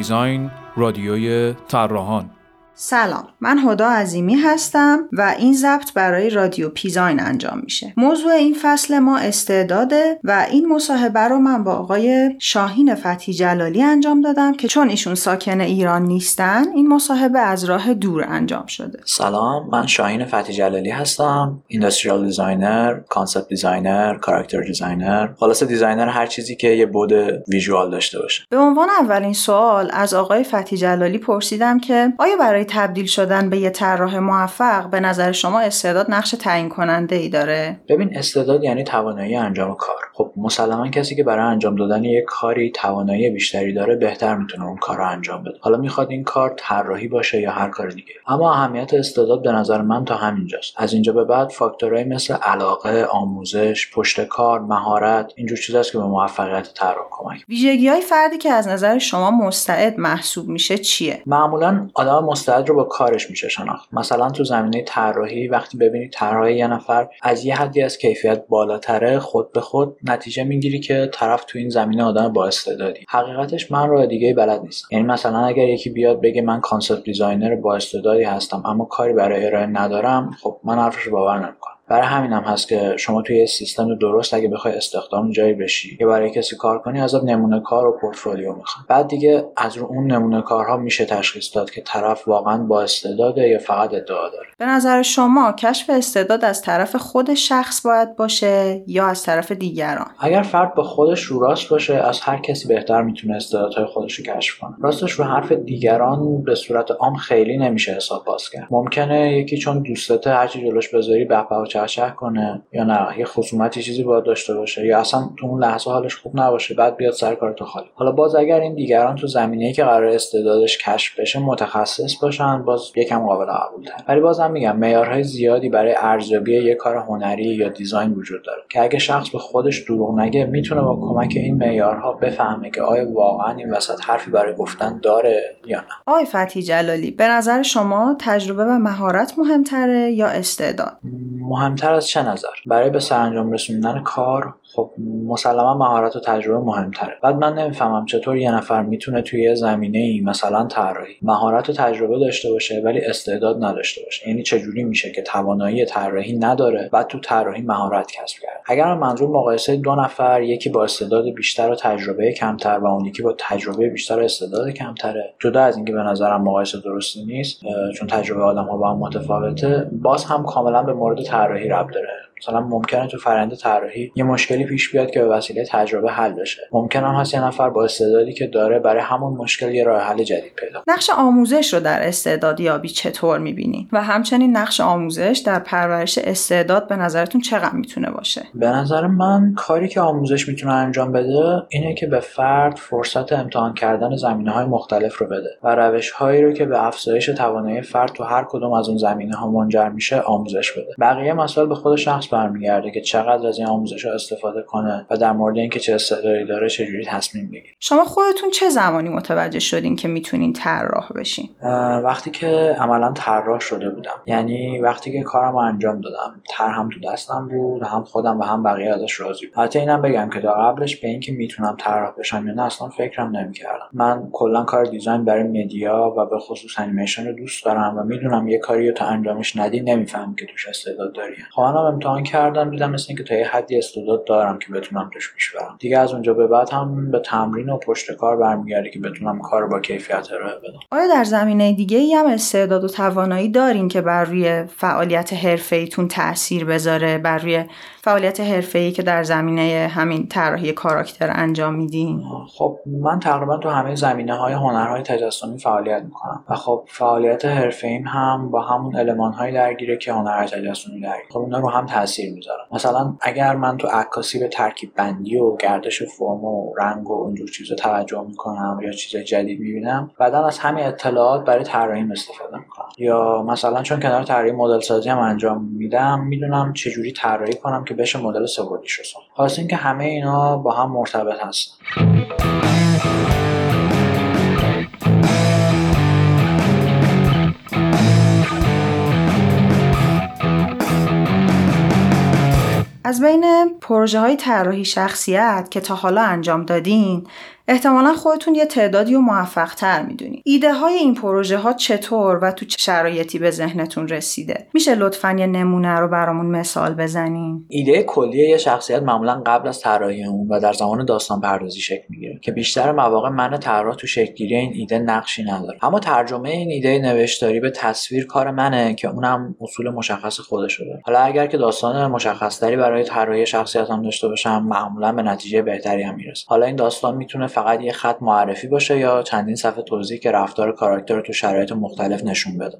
جاپیزاین رادیوی طراحان. سلام من هدا عظیمی هستم و این ضبط برای رادیو پیزاین انجام میشه. موضوع این فصل ما استعداده و این مصاحبه رو من با آقای شاهین فتی جلالی انجام دادم که چون ایشون ساکن ایران نیستن این مصاحبه از راه دور انجام شده. سلام من شاهین فتی جلالی هستم industrial designer concept designer character designer خلاصه designer هر چیزی که یه بود ویژوال داشته باشه. به عنوان اولین سوال از آقای فتی جلالی پرسیدم که آیا برای تبدیل شدن به یه طراح موفق به نظر شما استعداد نقش تعیین کننده ای داره؟ ببین استعداد یعنی توانایی انجام کار. خب مسلما کسی که برای انجام دادن یک کاری توانایی بیشتری داره بهتر می‌تونه اون کار رو انجام بده. حالا می‌خواد این کار طراحی باشه یا هر کار دیگه. اما اهمیت استعداد به نظر من تا همینجاست. از اینجا به بعد فاکتورهایی مثل علاقه آموزش پشت کار مهارت اینجور چیزاست که به موفقیت طراح کمک ویژگی های فردی که از نظر شما مستعد محسوب میشه چیه؟ معمولا آدم مستعد رو با کارش میشه شناخت. مثلا تو زمینه طراحی وقتی ببینی طراح یه نفر از یه حدی از کیفیت بالاتره خود به خود نتیجه می‌گیری که طرف تو این زمینه آدم با استعدادی. حقیقتش من رو دیگه بلد نیستم. یعنی مثلا اگر یکی بیاد بگه من concept designer با استعدادی هستم اما کاری برای ارائه ندارم خب من حرفش باور نمی‌کنم. برای همین هم هست که شما توی سیستم درست اگه بخوای استخدام جایی بشی یا برای کسی کار کنی ازت نمونه کار و پورتفولیو می‌خوان. بعد دیگه از رو اون نمونه کارها میشه تشخیص داد که طرف واقعا با استعداده یا فقط ادعا داره. به نظر شما کشف استعداد از طرف خود شخص باید باشه یا از طرف دیگران؟ اگر فرد با خودش رو راست باشه از هر کسی بهتر می‌تونه استعدادهای خودش رو کشف کنه. راستش رو حرف دیگران به صورت عام خیلی نمیشه حساب باز کرد. ممکنه یکی چون دوستته هرچی جلوش بذاری به چهچه کنه یا نه یه خصومتی چیزی باید داشته باشه یا اصلا تو اون لحظه حالش خوب نباشه بعد بیاد سر کار تو خالی. حالا باز اگر این دیگران تو زمینه‌ای که قرار استعدادش کشف بشه متخصص باشن باز یکم قابل قبول تر ولی بازم میگم معیارهای زیادی برای ارزیابی یه کار هنری یا دیزاین وجود داره که اگه شخص به خودش دروغ نگه می‌تونه با کمک این معیارها بفهمه که آیا واقعا این وسط حرفی برای گفتن داره یا نه. آقای فتحی جلالی به نظر شما تجربه و مهارت مهمتره یا استعداد؟ مهمتر از چه نظر؟ برای به سرانجام رسوندن کار خب مسلما مهارت و تجربه مهمتره. بعد من نمی‌فهمم چطور یه نفر می‌تونه توی یه زمینه ای مثلا طراحی مهارت و تجربه داشته باشه ولی استعداد نداشته باشه. یعنی چجوری میشه که توانایی طراحی نداره بعد تو طراحی مهارت کسب کرد اگر منظور مقایسه دو نفر یکی با استعداد بیشتر و تجربه کمتر و اون یکی با تجربه بیشتر و استعداد کمتره. جدا از اینکه به نظرم مقایسه درستی نیست چون تجربه آدم ها با هم متفاوته باز هم کاملا به مورد طراحی ربط داره. مثلا ممکنه تو فرنده طراحی یه مشکلی پیش بیاد که به وسیله تجربه حل بشه. ممکن هم هست یه نفر با استعدادی که داره برای همون مشکل یه راه حل جدید پیدا نقش آموزش رو در استعدادیابی چطور می‌بینین و همچنین نقش آموزش در پرورش استعداد به نظرتون چقدر می‌تونه باشه؟ به نظر من کاری که آموزش می‌تونه انجام بده اینه که به فرد فرصت امتحان کردن زمینه های مختلف رو بده و روش هایی رو که به افزایش توانایی فرد تو هر کدوم از اون زمینه ها منجر میشه آموزش بده. بقیه مسائل به خود شخص برمیگرده که چقدر از این آموزش ها استفاده کنه و در مورد اینکه چه استعدادی داره چجوری تصمیم بگیره. شما خودتون چه زمانی متوجه شدین که می‌تونین طراح بشین؟ وقتی که عملا طراح شده بودم. یعنی وقتی که کارم رو انجام دادم. هم تو دستم بود هم خودم و هم بقیه ازش راضی بود. حتی اینم بگم که تا قبلش به اینکه می‌تونم طراح بشم یا نه اصلا فکرم نمی‌کردم. من کلا کار دیزاین برای مدیا و به خصوص انیمیشن رو دوست دارم و می‌دونم یه کاری رو تا انجامش ندی نمیفهم که توش استعداد داری. خواهم امتحان کردم دیدم مثل اینکه تا یه حدی استعداد دارم که بتونم توش پیش برم. دیگه از اونجا به بعد هم به تمرین و پشت کار برمیگرده که بتونم کار با کیفیت ارائه بدم. آیا در زمینه دیگه ای هم استعداد و توانایی دارین که بر روی فعالیت حرفه‌ایتون تاثیر بذاره بر روی فعالیت حرفه‌ای که در زمینه همین طراحی کاراکتر انجام میدین؟ خب من تقریبا تو همه زمینه های هنرهای تجسمی فعالیت می‌کنم و خب فعالیت حرفه‌ایم هم با همون المان‌های درگیره که هنرهای تجسمی درگیره. خب اونا رو هم تاثیر می‌ذارن مثلا اگر من تو عکاسی به ترکیب بندی و گردش فرم و رنگ و اونجور چیزا توجه می‌کنم یا چیز جدید می‌بینم بعدا از همین اطلاعات برای طراحی استفاده می‌کنم. یا مثلا چون کنار طراحی مدل سازی هم انجام میدم می‌دونم چجوری طراحی کنم که بشه مدل سه‌بعدیش رو ساخت اینکه همه اینا با هم مرتبط هستن. از بین پروژه های طراحی شخصیت که تا حالا انجام دادین احتمالا خودتون یه تعدادی و موفق تر می‌دونید ایده های این پروژه ها چطور و تو چه شرایطی به ذهنتون رسیده؟ میشه لطفا یه نمونه رو برامون مثال بزنین؟ ایده کلی یه شخصیت معمولا قبل از طراحی اون و در زمان داستان پردازی شکل می‌گیره که بیشتر مواقع من طراح تو شکلگیری این ایده نقشی نداره. اما ترجمه این ایده نوشتاری به تصویر کار منه که اونم اصول مشخص خودش داره. حالا اگر که داستان مشخصتری برای طراحی شخصیت هم داشته باشم معمولا به نتیجه بهتری هم می‌رسه. حالا این داستان می‌تونه فقط یه خط معرفی باشه یا چندین صفحه توضیح که رفتار کاراکتر رو تو شرایط مختلف نشون بده.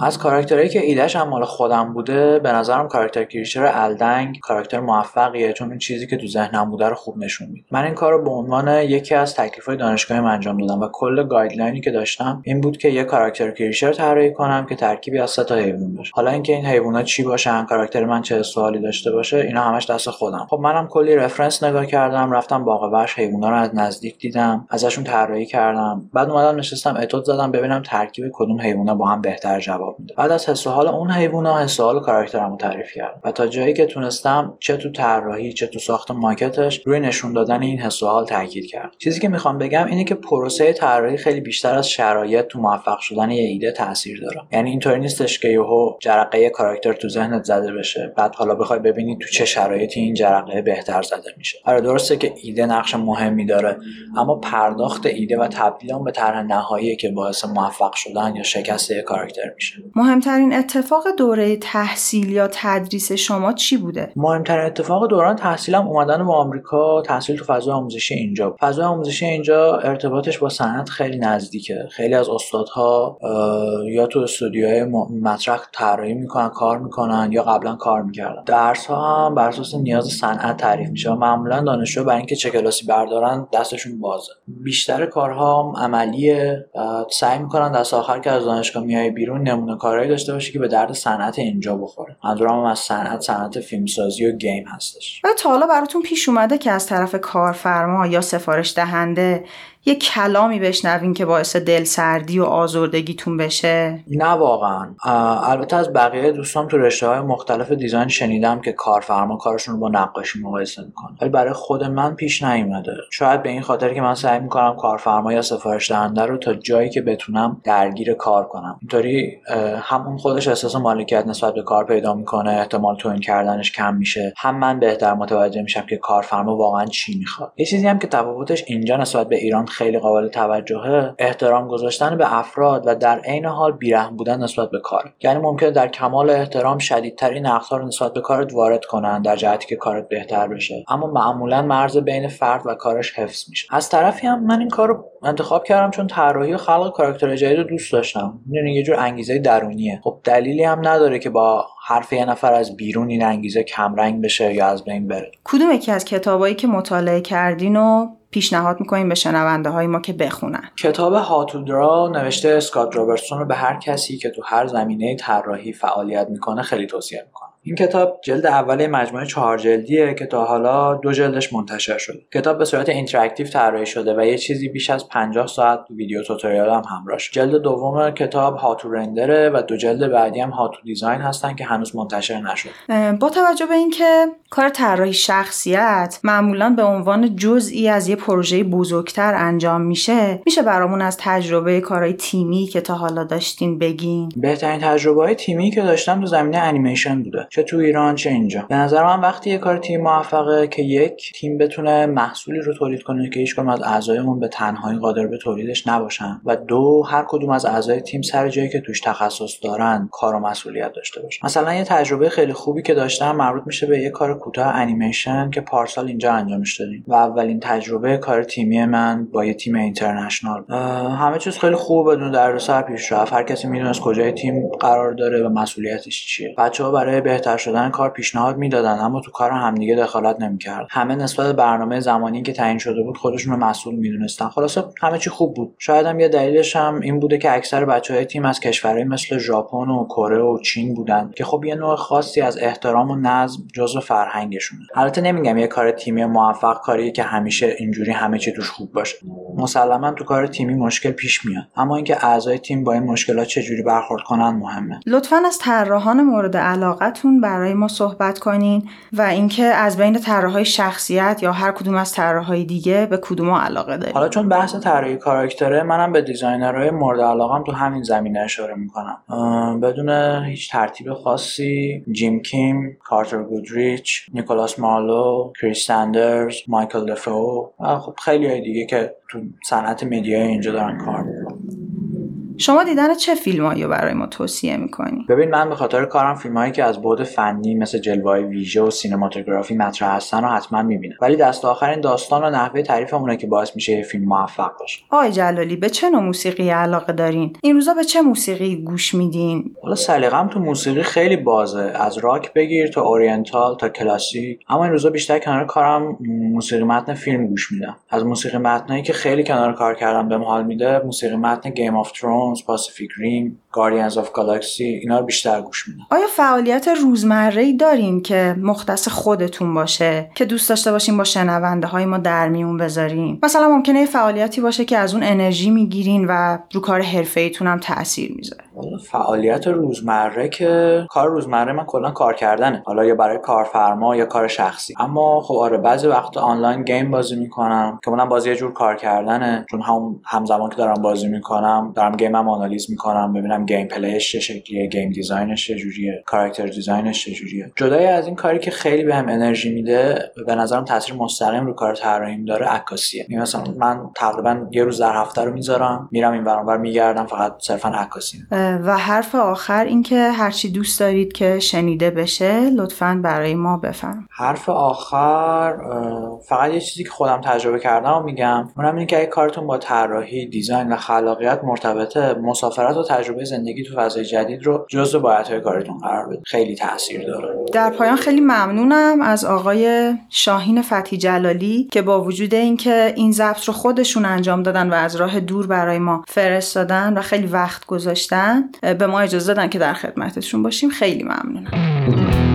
از کاراکترهایی که ایدهش هم مال خودم بوده به نظرم کاراکتر creature الدنگ کاراکتر موفقیه چون این چیزی که تو ذهنم بوده رو خوب نشون میده. من این کار رو به عنوان یکی از تکلیف‌های دانشگاهی انجام دادم و کل guideline ی که داشتم این بود که یه کاراکتر creature طراحی کنم که ترکیبی از سه تا حیوان باشه. حالا اینکه این حیونا چی باشن کاراکتر من چه سوالی داشته باشه اینا همش دست خودم. خب منم کلی رفرنس نگاه کردم رفتم باغ وحش حیونا رو از نزدیک دیدم ازشون طراحی کردم. بعد اومدم نشستم اتود زدم ببینم ترکیب کدوم حیونا با هم بهتر جواب میده بعد از حس حال اون حیونا حس حال کاراکترمو تعریف کردم. و تا جایی که تونستم چه تو طراحی چه تو ساخت ماکتش روی نشون دادن این حس حال تاکید کردم. چیزی که می‌خوام بگم اینه که پروسه طراحی خیلی بیشتر از شرایط تو موفق شدن یه ایده تاثیر داره. یعنی اینطوری نیستش که یهو جرقه کاراکتر تو ذهنت زده بشه بعد حالا بخوای ببینی تو چه شرایطی این جرقه بهتر زده میشه. آره درسته که ایده نقش مهمی داره اما پرداخت ایده و تبدیل به طرح نهایی که باعث موفق شدن یا شکست کاراکتر میشه. مهمترین اتفاق دوره تحصیل یا تدریس شما چی بوده؟ مهمترین اتفاق دوران تحصیلم اومدن به آمریکا تحصیل تو فضای آموزشی اینجا. فضای آموزشی اینجا ارتباطش با صنعت خیلی نزدیکه. خیلی از استادها یا تو استودیوهای مطرح طراحی می‌کنن کار می‌کنن یا قبلا کار می‌کردن. درس ها هم بر اساس نیاز صنعت تعریف میشه معمولا دانشجو برای اینکه چه کلاسی بردارن دستشون بازه. بیشتر کارها عملیه سعی می‌کنن دست آخر که از دانشگاه میای بیرون نمونه کارهایی داشته باشه که به درد صنعت اینجا بخوره. منظورم از صنعت صنعت فیلمسازی و گیم هستش. و تا حالا براتون پیش اومده که از طرف کارفرما یا سفارش دهنده یه کلامی بشنوین که باعث دلسردی و آزردگیتون بشه؟ نه واقعا. البته از بقیه دوستان تو رشته های مختلف دیزاین شنیدم که کارفرما کارشون رو با نقاشی مقایسه می‌کنه ولی برای خود من پیش نیومده. شاید به این خاطر که من سعی می‌کنم کارفرما یا سفارش دهنده رو تا جایی که بتونم درگیر کار کنم. اینطوری همون خودش احساس مالکیت نسبت به کار پیدا می‌کنه. احتمال توین کردنش کم میشه. هم من بهتر متوجه میشم که کارفرما واقعا چی می‌خواد. یه چیزی هم که تفاوتش اینجا نسبت به ایران خیلی قابل توجهه احترام گذاشتن به افراد و در عین حال بیرحم بودن نسبت به کار. یعنی ممکنه در کمال احترام شدیدترین نقدها رو نسبت به کارت وارد کنن در جهتی که کارت بهتر بشه. اما معمولا مرز بین فرد و کارش حفظ میشه. از طرفی هم من این کار رو انتخاب کردم چون طراحی و خلق کاراکتر جدید رو دوست داشتم. می‌دونی یه جور انگیزه درونیه. خب دلیلی هم نداره که با حرف یه نفر از بیرون این انگیزه کمرنگ بشه یا از بین بره. کدوم یکی از کتابایی که مطالعه کردین و پیشنهاد می‌کنیم به شنونده های ما که بخونن. کتاب How to Draw نوشته اسکات رابرتسون رو به هر کسی که تو هر زمینه طراحی فعالیت می‌کنه خیلی توصیه می‌کنم. این کتاب جلد اول مجموعه چهار جلدیه که تا حالا دو جلدش منتشر شده. کتاب به صورت interactive طراحی شده و یه چیزی بیش از 50 ساعت video tutorial هم همراه شده جلد دوم کتاب How to Render ه و دو جلد بعدی هم How to Design هستن که هنوز منتشر نشد با توجه به اینکه کار طراحی شخصیت معمولا به عنوان جزئی از یه پروژه بزرگتر انجام میشه میشه برامون از تجربه کارهای تیمی که تا حالا داشتین بگین. بهترین تجربه های تیمی که داشتم تو زمینه انیمیشن بوده. چه تو ایران چه اینجا. به نظر من وقتی یه کار تیم موفقه که یک تیم بتونه محصولی رو تولید کنه که هیچ از اعضایمون به تنهایی قادر به تولیدش نباشن. و دو هر کدوم از اعضای تیم سر جایی که توش تخصص دارن کار و مسئولیت داشته باشن. مثلا یه تجربه خیلی خوبی که داشتم مربوط میشه به یه کار کوتاه انیمیشن که پارسال اینجا انجامش دادیم. و اولین تجربه کار تیمی من با یه تیم اینترنشنال. همه چیز خیلی خوب بدون دردسر پیش رفت. هر کسی می‌دونست کجای تیم قرار داره و مسئولیتش چیه. بچه ها برای بهتر شدن کار پیشنهاد می‌دادن اما تو کار همدیگه دخالت نمی‌کرد. همه نسبت برنامه زمانی که تعیین شده بود خودشون رو مسئول می‌دونستن. خلاصه همه چی خوب بود. شاید هم یه دلیلش هم این بوده که اکثر بچه های تیم از کشورهای مثل ژاپن و کره و چین بودن که خب یه نوع خاصی از احترام و نظم جزو فرهنگشونه. البته نمیگم یه کار تیمی موفق کاری که همیشه اینجوری همه چی توش خوب باشه. مسلما تو کار تیمی مشکل پیش میاد. اما اینکه اعضای تیم با این مشکلات چجوری برخورد کنن مهمه. لطفا از طراحان مورد علاقتون تجربهتون برای ما صحبت کنین و اینکه از بین طراحهای شخصیت یا هر کدوم از طراحهای دیگه به کدوم علاقه دارید حالا چون بحث طراحی کاراکتره منم به designer های مورد علاقم تو همین زمینه اشاره می‌کنم. بدون هیچ ترتیب خاصی جیم کیم کارتر گودریچ نیکولاس مارلو کریس ساندرز مایکل دفو و خب خیلی های دیگه که تو صنعت media ی اینجا دارن کار شما دیدن چه فیلمایی رو برای ما توصیه می‌کنی؟ ببین من به خاطر کارم فیلمایی که از بعد فنی مثل جلوه ویژه و سینماتوگرافی مطرح هستن رو حتما می‌بینم. ولی دست آخر این داستان و نحوه تعریف اونه که باعث میشه یه فیلم موفق باشه. آقای جلالی به چه نوع موسیقی علاقه دارین؟ این روزا به چه موسیقی گوش میدین؟ حالا سلیقم تو موسیقی خیلی بازه. از راک بگیر تا oriental تا کلاسیک. اما این روزا بیشتر کنار کارم موسیقی متن فیلم گوش میدم. از موسیقی متنایی که خیلی کنار کار کردم بهم حال میده موسیقی متن Game of Thrones, Pacific Rim, Guardians of Galaxy اینا رو بیشتر گوش میدم. آیا فعالیت روزمره ای دارین که مختص خودتون باشه که دوست داشته باشین با شنونده های ما در میون بذارین؟ مثلا ممکنه فعالیتی باشه که از اون انرژی می‌گیرین و رو کار حرفه ایتون هم تاثیر می‌ذاره. فعالیت روزمره که کار روزمره من کلا کار کردنه. حالا یا برای کارفرما یا کار شخصی. اما خب آره بعضی وقت online game بازی می‌کنم که اونم باز یه جور کار کردنه. چون هم همزمان که دارم بازی می‌کنم دارم game م آنالیز می‌کنم ببینم gameplay ش چه شکلیه game design ش چجوریه کاراکتر دیزاینش چجوریه جدای از این کاری که خیلی بهم به انرژی میده به نظرم تاثیر مستقیم رو کار طراحیم داره عکاسیه. یعنی مثلا من تقریبا یه روز در هفته رو می‌ذارم میرم این برانور میگردم فقط صرفا عکاسی. و حرف آخر اینکه هرچی دوست دارید که شنیده بشه لطفا برای ما بفهم حرف آخر فقط یه چیزی که خودم تجربه کردم و میگم اونم اینه که اگه کارتون با طراحی دیزاین و خلاقیت مرتبطه مسافرت و تجربه زندگی تو فضای جدید رو جزو های کارتون قرار بده. خیلی تاثیر داره. در پایان خیلی ممنونم از آقای شاهین فتی جلالی که با وجود اینکه این ضبط رو خودشون انجام دادن و از راه دور برای ما فرستادن و خیلی وقت گذاشتن به ما اجازه دادن که در خدمتشون باشیم. خیلی ممنونم.